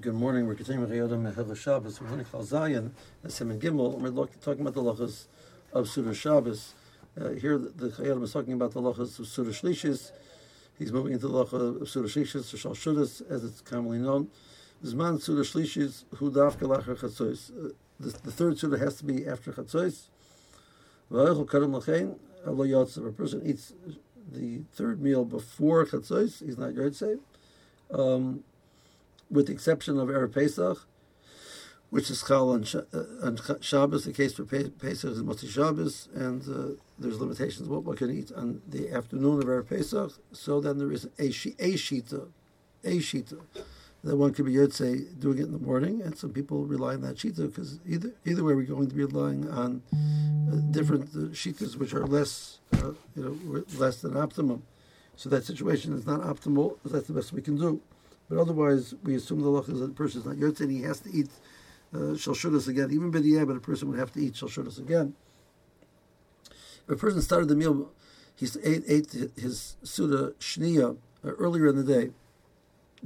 Good morning. We're continuing Chayei Adam Mehel Shabbos. We're learning Klal Zayin, Siman Gimel, and we're talking about the lachas of Surah Shabbos. Uh, here, the, the is talking about the lachas of Seuda Shlishis. He's moving into the lacha of Seuda Shlishis, or Shal Shudas, as it's commonly known. Zman Seuda Shlishis, Hu Dafka Lachar Chatzois. Uh, the, third Seuda has to be after Chatzois. V'aychel Karim Lachein, Lo Yotzev. A person eats the third meal before Chatzois, he's not Yotzev. Um, with the exception of Erev Pesach, which is Chal on, Sh- uh, on Shabbos. The case for Pe- Pesach is Motzi Shabbos, and uh, there's limitations what one can eat on the afternoon of Erev Pesach. So then there is a, shi- a shita, a shita, that one could be Yotze doing it in the morning, and some people rely on that shita because either either way we're going to be relying on uh, different uh, shitas which are less, uh, you know, less than optimum. So that situation is not optimal. That's the best we can do. But otherwise, we assume the law is that the person is not yotze and he has to eat uh, shalshudas again. Even b'diyah, but a person would have to eat shalshudas again. If a person started the meal, he ate, ate his suda shniya uh, earlier in the day,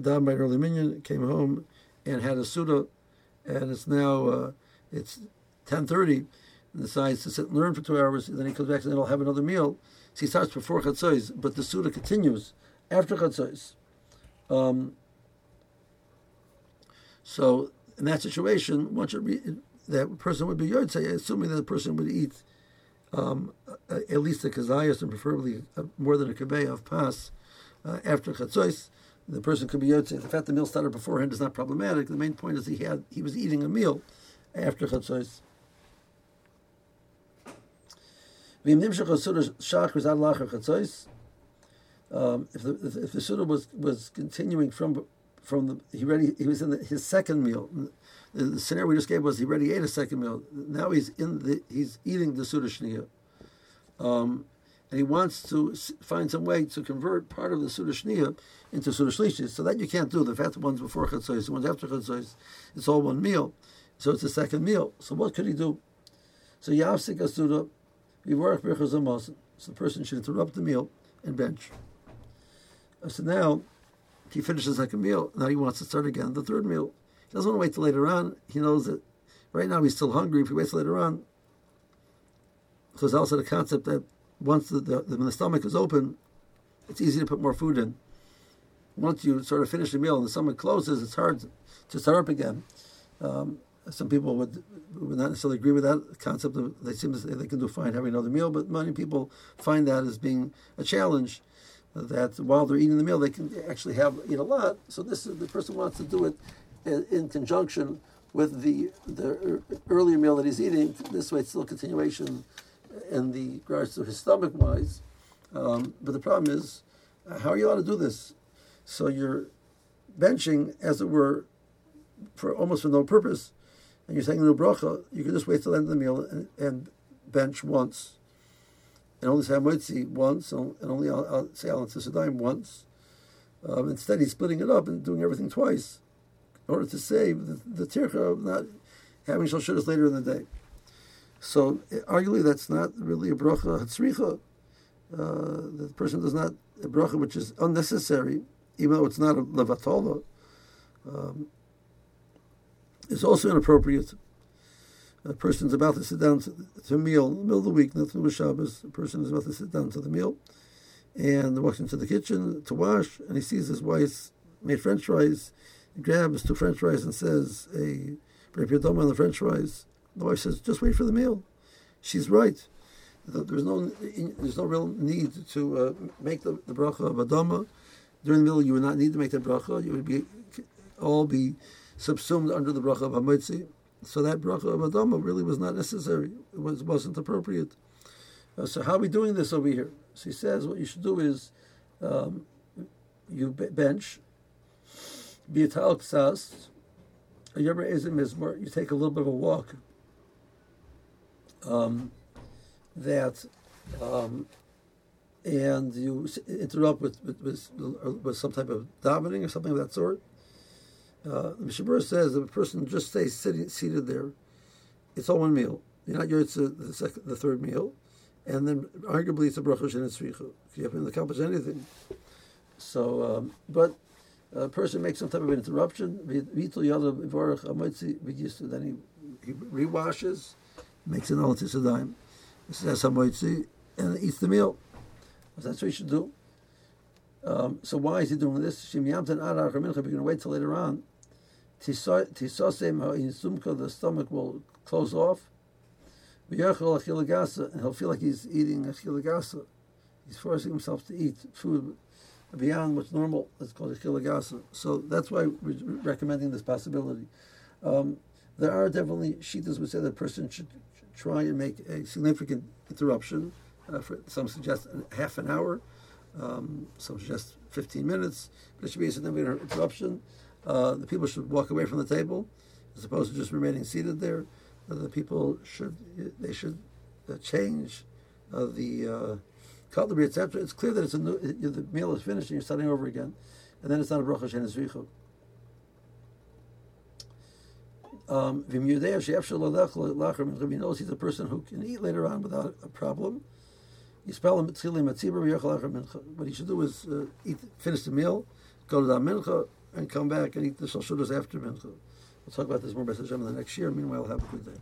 down by an early minion, came home and had a suda, and it's now uh, it's ten thirty, and decides to sit and learn for two hours. And then he comes back and then he'll have another meal. So he starts before chatzos, but the suda continues after chatzos. Um, so in that situation, one should re- that person would be yotze, assuming that the person would eat um, at least a kazayas and preferably more than a kaveh of pas uh, after chatzos. The person could be yotze. The fact the meal started beforehand is not problematic. The main point is he had he was eating a meal after chatzos. Um, if the if, if the was was continuing from from the he ready he was in the, his second meal. The, the, scenario we just gave was he already ate a second meal. Now he's in the he's eating the suda um, and he wants to find some way to convert part of the suda into suda shlishis. So that you can't do. The fact one's before chatzos, the one's after chatzos, it's all one meal. So it's a second meal. So what could he do? So yavsik asuda, yivarach berchazamos. So the person should interrupt the meal and bench. So now he finishes the second meal. Now he wants to start again the third meal. He doesn't want to wait till later on. He knows that right now he's still hungry. If he waits later on, because also the concept that once the, the, when the stomach is open, it's easy to put more food in. Once you sort of finish the meal and the stomach closes, it's hard to start up again. Um, some people would, would not necessarily agree with that concept. Of, they seem to say they can do fine having another meal, but many people find that as being a challenge that while they're eating the meal, they can actually have eat a lot. So this is the person wants to do it in, in conjunction with the the earlier meal that he's eating. This way, it's still a continuation in the regards to his stomach wise. Um, but the problem is, how are you allowed to do this? So you're benching, as it were, for almost for no purpose, and you're saying no bracha. You can just wait till the end of the meal and, and bench once and only say Hamotzi once, and only I'll, say Al once. Um, instead, he's splitting it up and doing everything twice in order to save the, the tircha of not having shalshudas later in the day. So, arguably, that's not really a bracha hatzricha. Uh, the person does not a bracha which is unnecessary, even though it's not a levatola. Um, it's also inappropriate a person's about to sit down to, to a meal in the middle of the week, nothing with Shabbos. A person is about to sit down to the meal and walks into the kitchen to wash, and he sees his wife made French fries. He grabs two French fries and says, "A repiyadoma on the French fries." The wife says, "Just wait for the meal." She's right. There's no there's no real need to uh, make the, the bracha of adama during the meal. You would not need to make the bracha. You would be all be subsumed under the bracha of hamotzi. So that bracha of Adama really was not necessary. It was, wasn't appropriate. Uh, so how are we doing this over here? So he says what you should do is um, you bench, be a tal ksas, you take a little bit of a walk. Um, that um, and you interrupt with, with, with, with some type of davening or something of that sort. Uh, the Mishnah Berurah says if a person just stays sitting, seated there, it's all one meal. You're not it's the second, the third meal, and then arguably it's a bracha if you haven't accomplished anything. So, um, but a person makes some type of interruption, then he, he rewashes, makes an altisadime, says hamotzi, and eats the meal. That's what he should do. Um, so why is he doing this? We're going to wait till later on. Tisosem the stomach will close off. And he'll feel like he's eating a chilagasa. He's forcing himself to eat food beyond what's normal. It's called a chilagasa. So that's why we're recommending this possibility. Um, there are definitely shitas which say that a person should try and make a significant interruption. Uh, for, some suggest half an hour. Um, some suggest 15 minutes. It should be a significant interruption. Uh, the people should walk away from the table as opposed to just remaining seated there. Uh, the people should they should uh, change uh, the cutlery, etc. It's clear that it's a new, the meal is finished and you're starting over again, and then it's not a bracha shenis richu. Um, he knows he's a person who can eat later on without a problem, You spell him what he should do is uh, eat, finish the meal, go to the mincha, and come back and eat the shalshudas after mincha. We'll talk about this more by the next year. Meanwhile, have a good day.